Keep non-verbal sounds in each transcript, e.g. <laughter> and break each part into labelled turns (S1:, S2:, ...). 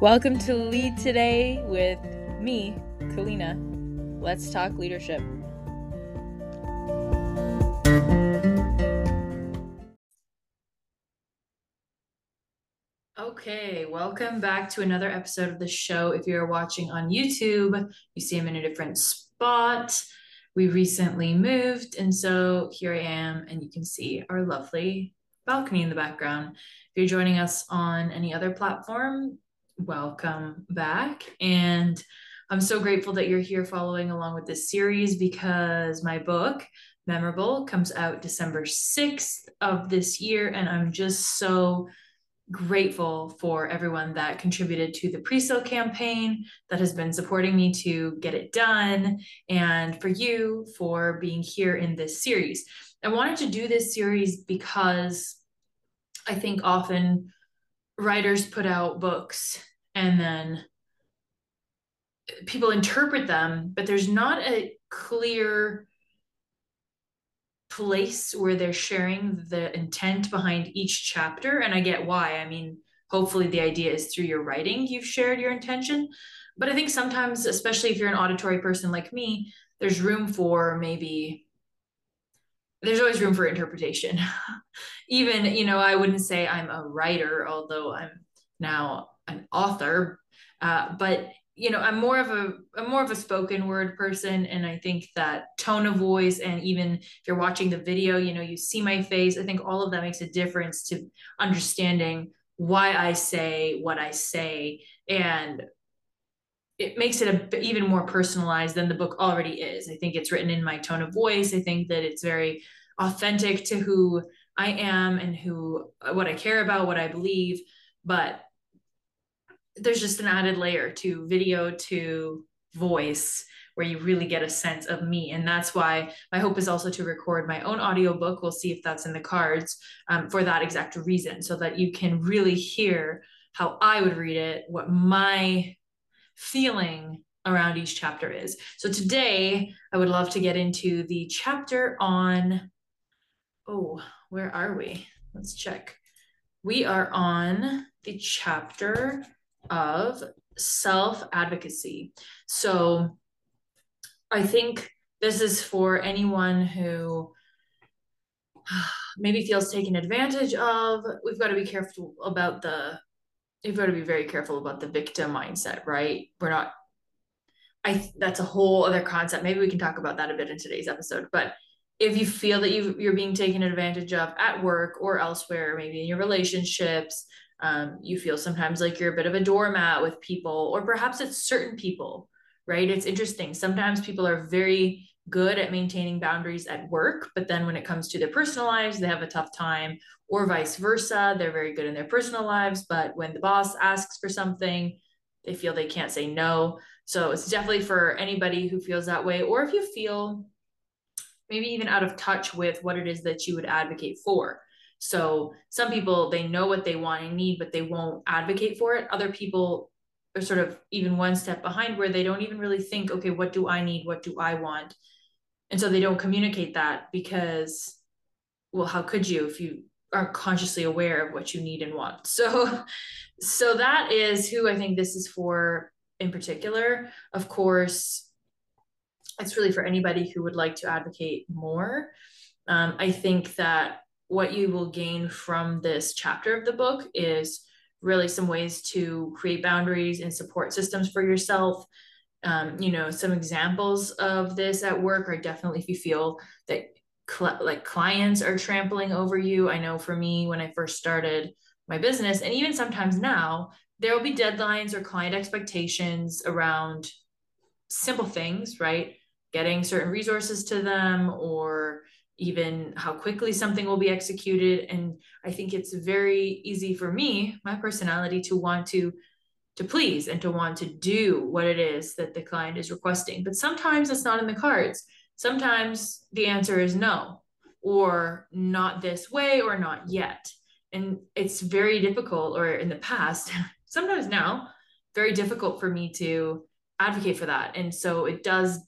S1: Welcome to Lead Today with me, Kalina. Let's talk leadership. Okay, welcome back to another episode of the show. If you're watching on YouTube, you see I'm in a different spot. We recently moved, and so here I am, and you can see our lovely balcony in the background. If you're joining us on any other platform, welcome back. And I'm so grateful that you're here following along with this series because my book, Memorable, comes out December 6th of this year. And I'm just so grateful for everyone that contributed to the pre-sale campaign that has been supporting me to get it done and for you for being here in this series. I wanted to do this series because I think often writers put out books and then people interpret them, but there's not a clear place where they're sharing the intent behind each chapter. And I get why. I mean, hopefully the idea is through your writing, you've shared your intention. But I think sometimes, especially if you're an auditory person like me, there's room for maybe there's always room for interpretation. <laughs> Even, you know, I wouldn't say I'm a writer, although I'm now an author, uh, but you know, I'm more of a I'm more of a spoken word person, and I think that tone of voice, and even if you're watching the video, you know, you see my face. I think all of that makes a difference to understanding why I say what I say, and it makes it a, even more personalized than the book already is. I think it's written in my tone of voice. I think that it's very authentic to who I am and who what I care about, what I believe, but there's just an added layer to video to voice where you really get a sense of me. And that's why my hope is also to record my own audiobook. We'll see if that's in the cards um, for that exact reason so that you can really hear how i would read it what my feeling around each chapter is. So today i would love to get into the chapter on oh where are we? Let's check. We are on the chapter of self advocacy. So I think this is for anyone who <sighs> maybe feels taken advantage of. We've got to be careful about the, we've got to be very careful about the victim mindset, right? We're not, I, that's a whole other concept. Maybe we can talk about that a bit in today's episode. But if you feel that you you're being taken advantage of at work or elsewhere, maybe in your relationships, um, you feel sometimes like you're a bit of a doormat with people, or perhaps it's certain people, right? It's interesting. Sometimes people are very good at maintaining boundaries at work, but then when it comes to their personal lives, they have a tough time, or vice versa. They're very good in their personal lives, but when the boss asks for something, they feel they can't say no. So it's definitely for anybody who feels that way, or if you feel maybe even out of touch with what it is that you would advocate for. So some people they know what they want and need, but they won't advocate for it. Other people are sort of even one step behind where they don't even really think, okay, what do I need? What do I want? And so they don't communicate that because, well, how could you if you aren't consciously aware of what you need and want? So, so that is who I think this is for in particular. Of course, it's really for anybody who would like to advocate more. Um, I think that what you will gain from this chapter of the book is really some ways to create boundaries and support systems for yourself. Um, you know, some examples of this at work are definitely if you feel that cl- like clients are trampling over you. I know for me, when I first started my business, and even sometimes now, there will be deadlines or client expectations around simple things, right? Getting certain resources to them or even how quickly something will be executed. And i think it's very easy for me my personality to want to to please and to want to do what it is that the client is requesting. But sometimes it's not in the cards. Sometimes the answer is no or not this way or not yet. And it's very difficult or in the past <laughs> sometimes now very difficult for me to advocate for that. And so it does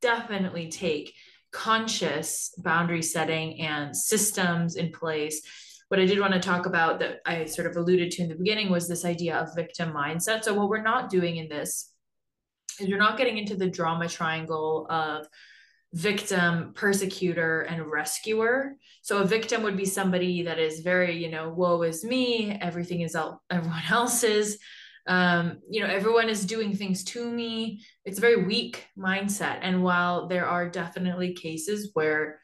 S1: definitely take conscious boundary setting and systems in place what I did want to talk about that I sort of alluded to in the beginning was this idea of victim mindset. So, what we're not doing in this is you're not getting into the drama triangle of victim, persecutor, and rescuer. So a victim would be somebody that is very, you know, woe is me, everything is everyone <laughs> else's. Um, you know, everyone is doing things to me. It's a very weak mindset. And while there are definitely cases where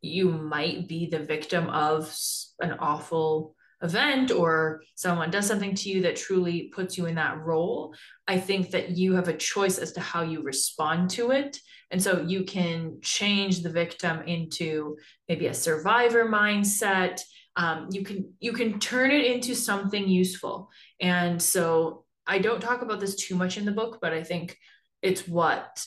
S1: you might be the victim of an awful event or someone does something to you that truly puts you in that role, I think that you have a choice as to how you respond to it. And so you can change the victim into maybe a survivor mindset. Um, you can you can turn it into something useful. And so I don't talk about this too much in the book, but I think it's what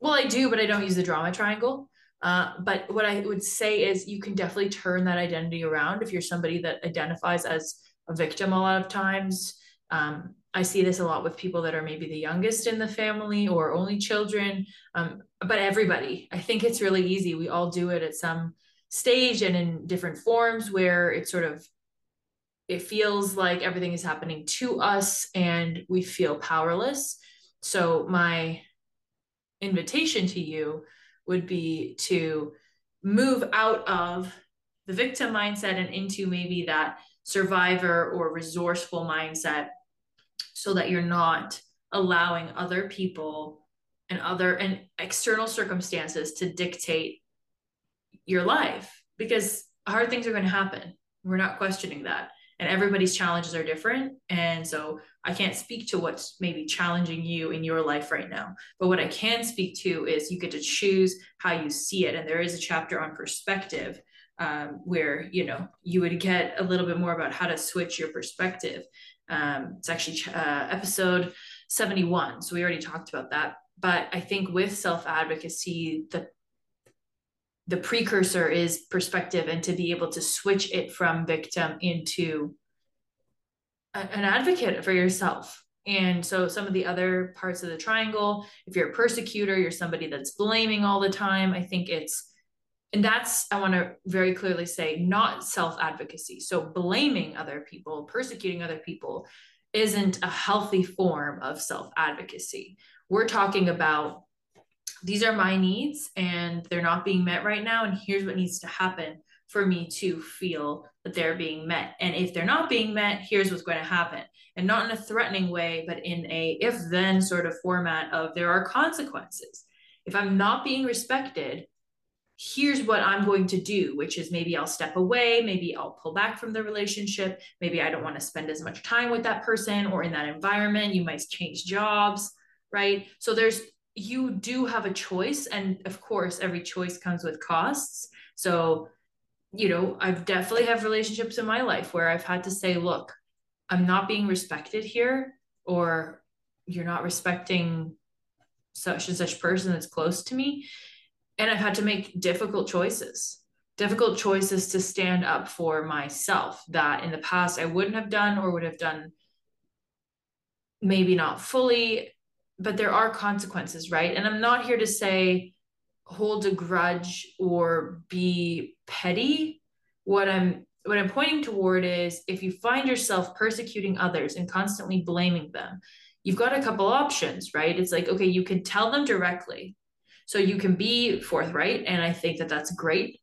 S1: well I do, but I don't use the drama triangle. Uh, but what I would say is you can definitely turn that identity around if you're somebody that identifies as a victim a lot of times. Um, I see this a lot with people that are maybe the youngest in the family or only children, um, but everybody. I think it's really easy. We all do it at some stage and in different forms where it sort of it feels like everything is happening to us and we feel powerless. So my invitation to you would be to move out of the victim mindset and into maybe that survivor or resourceful mindset so that you're not allowing other people and other and external circumstances to dictate your life because hard things are going to happen. We're not questioning that. And everybody's challenges are different. And so i can't speak to what's maybe challenging you in your life right now. But what i can speak to is you get to choose how you see it. And there is a chapter on perspective um, where you know you would get a little bit more about how to switch your perspective. Um, it's actually uh, episode 71 so we already talked about that. But i think with self advocacy the the precursor is perspective and to be able to switch it from victim into a, an advocate for yourself. And so some of the other parts of the triangle if you're a persecutor you're somebody that's blaming all the time i think it's and that's i want to very clearly say not self advocacy so blaming other people persecuting other people isn't a healthy form of self advocacy we're talking about these are my needs and they're not being met right now. And here's what needs to happen for me to feel that they're being met. And if they're not being met here's what's going to happen. And not in a threatening way but in a if then sort of format of there are consequences. If i'm not being respected here's what i'm going to do which is maybe i'll step away maybe i'll pull back from the relationship maybe i don't want to spend as much time with that person or in that environment. You might change jobs right? So there's you do have a choice and of course every choice comes with costs. So you know i've definitely have relationships in my life where i've had to say look i'm not being respected here or you're not respecting such and such person that's close to me. And i've had to make difficult choices difficult choices to stand up for myself that in the past i wouldn't have done or would have done maybe not fully but there are consequences, right? And I'm not here to say hold a grudge or be petty. What I'm what I'm pointing toward is if you find yourself persecuting others and constantly blaming them, you've got a couple options, right? It's like, okay, you can tell them directly. So you can be forthright. And I think that that's great.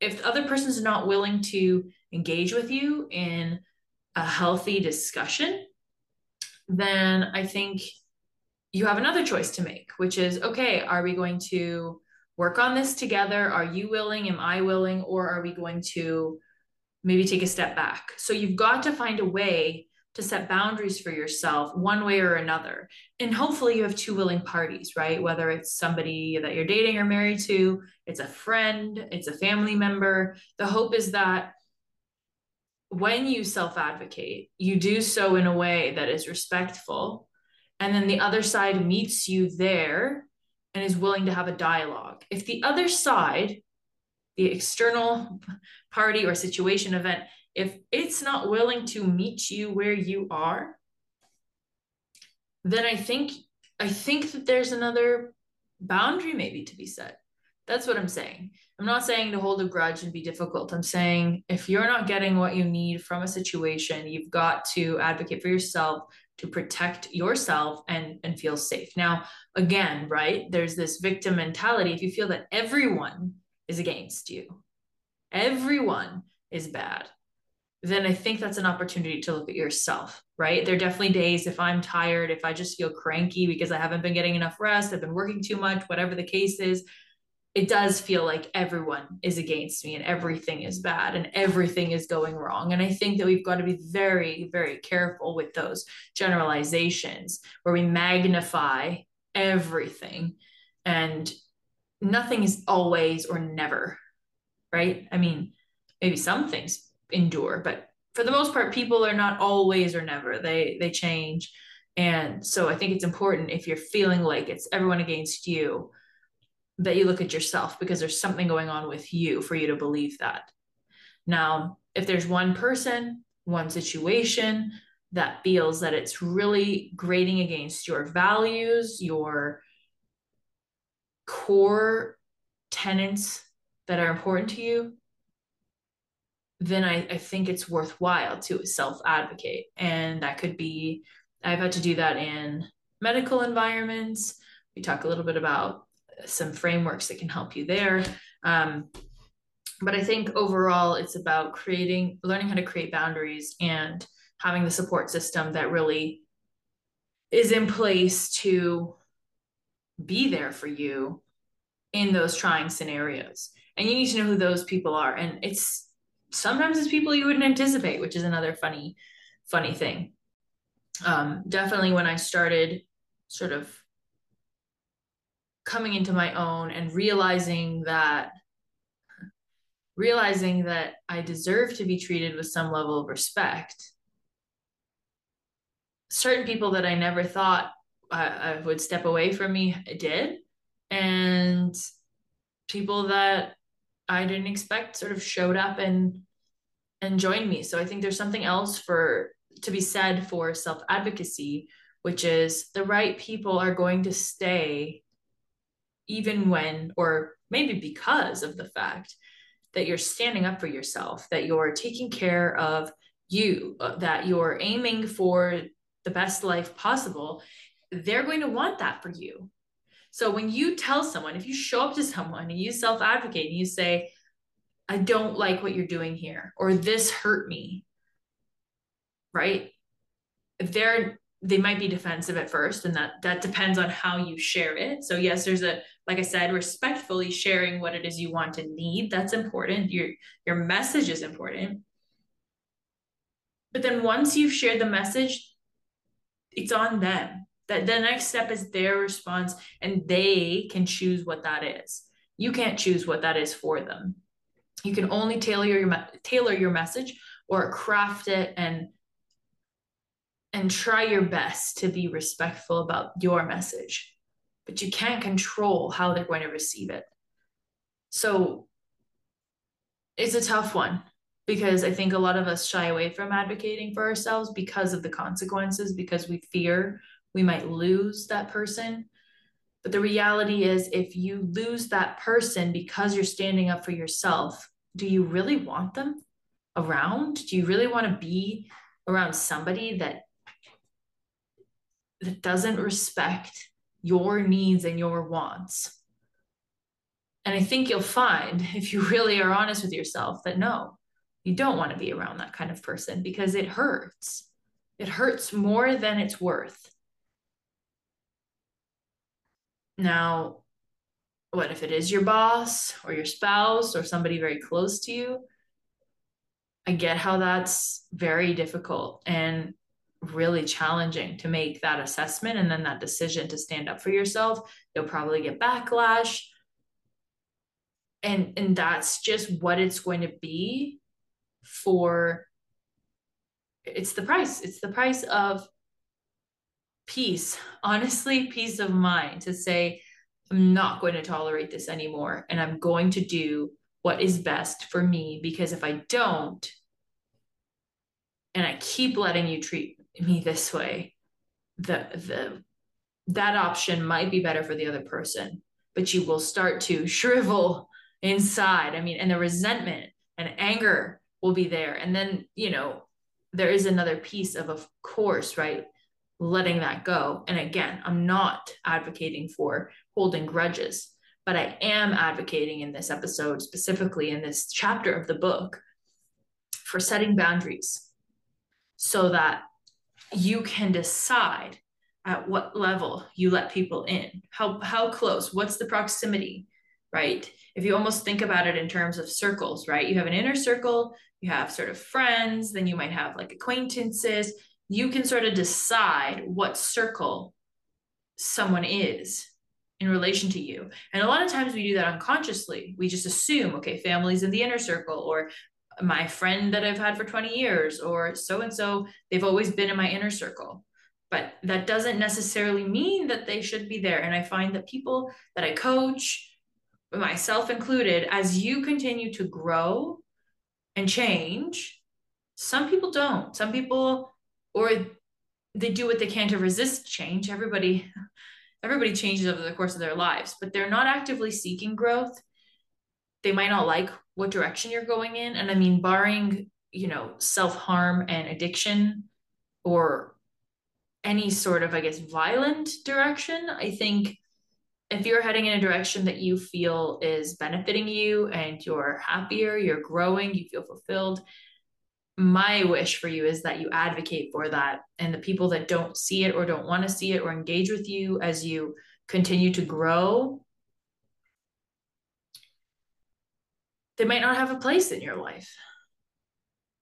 S1: If the other person's not willing to engage with you in a healthy discussion, then I think you have another choice to make, which is okay, are we going to work on this together? Are you willing? Am I willing? Or are we going to maybe take a step back? So you've got to find a way to set boundaries for yourself one way or another. And hopefully you have two willing parties, right? Whether it's somebody that you're dating or married to, it's a friend, it's a family member. The hope is that when you self advocate, you do so in a way that is respectful and then the other side meets you there and is willing to have a dialogue. If the other side, the external party or situation event, if it's not willing to meet you where you are, then I think I think that there's another boundary maybe to be set That's what I'm saying. I'm not saying to hold a grudge and be difficult. I'm saying if you're not getting what you need from a situation, you've got to advocate for yourself to protect yourself and and feel safe. Now, again, right? There's this victim mentality. If you feel that everyone is against you, everyone is bad, then I think that's an opportunity to look at yourself, right? There are definitely days if I'm tired, if I just feel cranky because I haven't been getting enough rest, I've been working too much, whatever the case is, it does feel like everyone is against me and everything is bad and everything is going wrong. And I think that we've got to be very, very careful with those generalizations where we magnify everything and nothing is always or never, right? I mean, maybe some things endure, but for the most part, people are not always or never. They they change. And so I think it's important if you're feeling like it's everyone against you that you look at yourself because there's something going on with you for you to believe that. Now, if there's one person, one situation that feels that it's really grating against your values, your core tenets that are important to you, then I, I think it's worthwhile to self advocate. And that could be, I've had to do that in medical environments. We talk a little bit about some frameworks that can help you there. Um, but I think overall, it's about creating, learning how to create boundaries and having the support system that really is in place to be there for you in those trying scenarios. And you need to know who those people are. And it's sometimes it's people you wouldn't anticipate, which is another funny, funny thing. Um, definitely when I started sort of coming into my own and realizing that realizing that I deserve to be treated with some level of respect. Certain people that I never thought I, I would step away from me did, and people that I didn't expect sort of showed up and and joined me. So I think there's something else for to be said for self advocacy, which is the right people are going to stay even when, or maybe because of the fact that you're standing up for yourself, that you're taking care of you, uh, that you're aiming for the best life possible, they're going to want that for you. So when you tell someone, if you show up to someone and you self advocate and you say, I don't like what you're doing here, or this hurt me, right? They're they might be defensive at first and that that depends on how you share it. So yes there's a like i said respectfully sharing what it is you want and need. That's important. Your your message is important. But then once you've shared the message it's on them. That the next step is their response and they can choose what that is. You can't choose what that is for them. You can only tailor your tailor your message or craft it and and try your best to be respectful about your message, but you can't control how they're going to receive it. So it's a tough one because I think a lot of us shy away from advocating for ourselves because of the consequences, because we fear we might lose that person. But the reality is, if you lose that person because you're standing up for yourself, do you really want them around? Do you really want to be around somebody that that doesn't respect your needs and your wants. And I think you'll find, <laughs> if you really are honest with yourself, that no, you don't want to be around that kind of person because it hurts. It hurts more than it's worth. Now, what if it is your boss or your spouse or somebody very close to you? I get how that's very difficult. And really challenging to make that assessment and then that decision to stand up for yourself. You'll probably get backlash. And and that's just what it's going to be for it's the price it's the price of peace <laughs> honestly peace of mind to say i'm not going to tolerate this anymore and i'm going to do what is best for me because if i don't and i keep letting you treat me this way the the that option might be better for the other person but you will start to shrivel inside. I mean, and the resentment and anger will be there. And then, you know, there is another piece of, of course, right? Letting that go. And again, I'm not advocating for holding grudges, but I am advocating in this episode, specifically in this chapter of the book, for setting boundaries so that you can decide at what level you let people in. How how close? What's the proximity right? If you almost think about it in terms of circles right? You have an inner circle you have sort of friends then you might have like acquaintances. You can sort of decide what circle someone is in relation to you. And a lot of times we do that unconsciously. We just assume okay family's in the inner circle or my friend that i've had for 20 years or so and so they've always been in my inner circle but that doesn't necessarily mean that they should be there. And I find that people that I coach, myself included, as you continue to grow and change, some people don't. Some people, or they do what they can to resist change. Everybody, everybody changes over the course of their lives, but they're not actively seeking growth. They might not like what direction you're going in. And I mean, barring, you know, self harm and addiction or any sort of, I guess, violent direction. I think if you're heading in a direction that you feel is benefiting you and you're happier, you're growing, you feel fulfilled, my wish for you is that you advocate for that. And the people that don't see it or don't want to see it or engage with you as you continue to grow, they might not have a place in your life.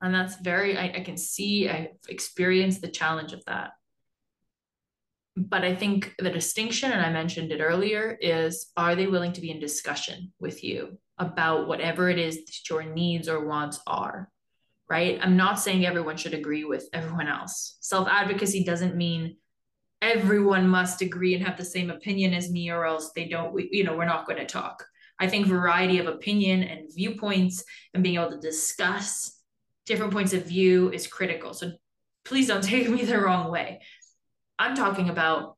S1: And that's very, I, I can see, I've experienced the challenge of that but I think the distinction, and I mentioned it earlier, is are they willing to be in discussion with you about whatever it is that your needs or wants are? Right. I'm not saying everyone should agree with everyone else. Self advocacy doesn't mean everyone must agree and have the same opinion as me, or else they don't, we, you know, we're not going to talk. I think variety of opinion and viewpoints and being able to discuss different points of view is critical. So please don't <laughs> take me the wrong way. I'm talking about,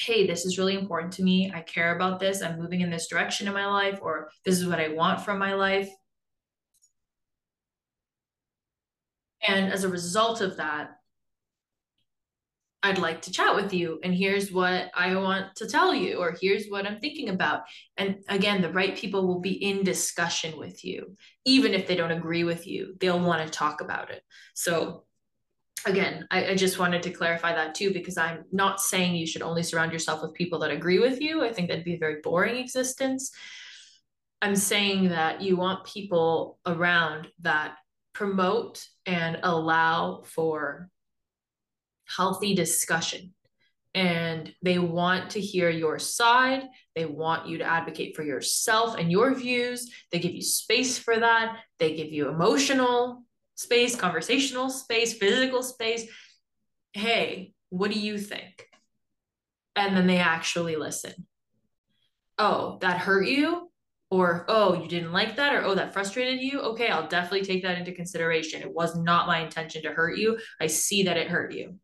S1: hey, this is really important to me. I care about this. I'm moving in this direction in my life, or this is what I want from my life. And as a result of that, I'd like to chat with you. And here's what I want to tell you, or here's what I'm thinking about. And again, the right people will be in discussion with you. Even if they don't agree with you, they'll want to talk about it. So again, I, I, just wanted to clarify that too, because I'm not saying you should only surround yourself with people that agree with you. I think that'd be a very boring existence. I'm saying that you want people around that promote and allow for healthy discussion. And they want to hear your side. They want you to advocate for yourself and your views. They give you space for that. They give you emotional space, conversational space, physical space. Hey, what do you think? And then they actually listen. Oh, that hurt you? Or, oh, you didn't like that? Or, oh, that frustrated you? Okay, I'll definitely take that into consideration. It was not my intention to hurt you. I see that it hurt you.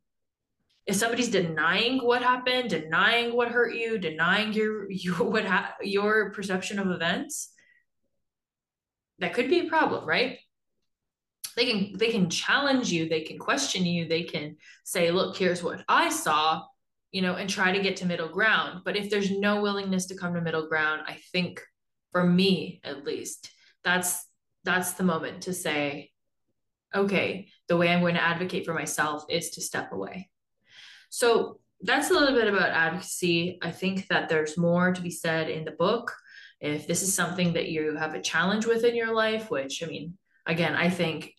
S1: If somebody's denying what happened, denying what hurt you, denying your your what ha- your perception of events, that could be a problem, right? they can they can challenge you they can question you they can say look here's what i saw you know and try to get to middle ground but if there's no willingness to come to middle ground i think for me at least that's that's the moment to say okay the way i'm going to advocate for myself is to step away so that's a little bit about advocacy. I think that there's more to be said in the book. If this is something that you have a challenge with in your life which i mean again i think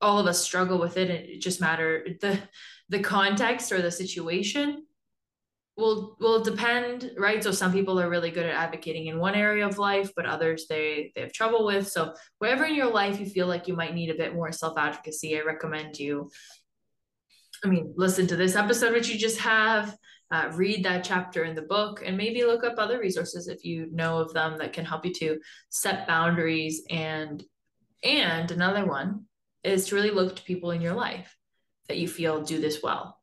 S1: all of us struggle with it and it just matter the the context or the situation will will depend right? So some people are really good at advocating in one area of life but others they they have trouble with. So wherever in your life you feel like you might need a bit more self advocacy i recommend you i mean listen to this episode which you just have uh, read that chapter in the book and maybe look up other resources if you know of them that can help you to set boundaries and and another one is to really look to people in your life that you feel do this well.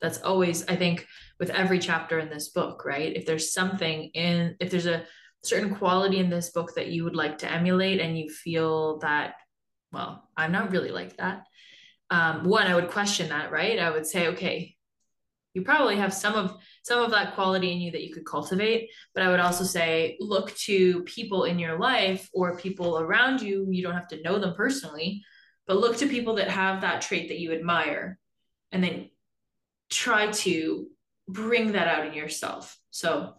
S1: That's always, I think, with every chapter in this book, right? If there's something in, if there's a certain quality in this book that you would like to emulate and you feel that, well, I'm not really like that. Um, one, I would question that, right? I would say, okay, you probably have some of some of that quality in you that you could cultivate but i would also say look to people in your life or people around you. You don't have to know them personally but look to people that have that trait that you admire and then try to bring that out in yourself. So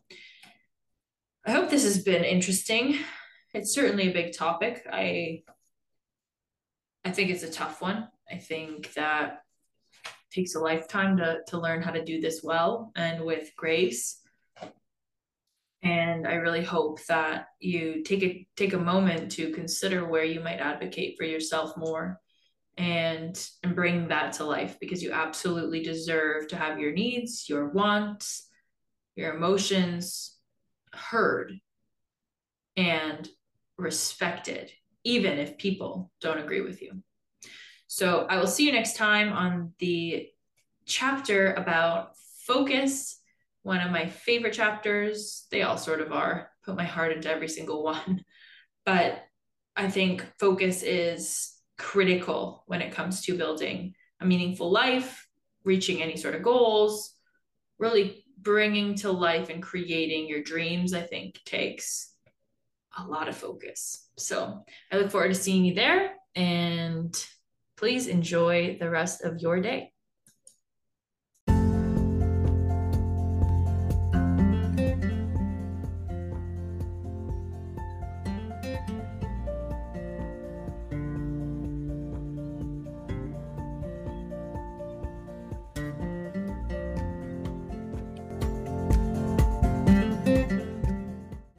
S1: i hope this has been interesting. It's certainly a big topic. I i think it's a tough one i think that takes a lifetime to to learn how to do this well and with grace. And i really hope that you take a take a moment to consider where you might advocate for yourself more and and bring that to life because you absolutely deserve to have your needs your wants your emotions heard and respected even if people don't agree with you so I will see you next time on the chapter about focus, one of my favorite chapters. They all sort of are. Put my heart into every single <laughs> one. But I think focus is critical when it comes to building a meaningful life, reaching any sort of goals, really bringing to life and creating your dreams, I think takes a lot of focus. So I look forward to seeing you there and Please enjoy the rest of your day.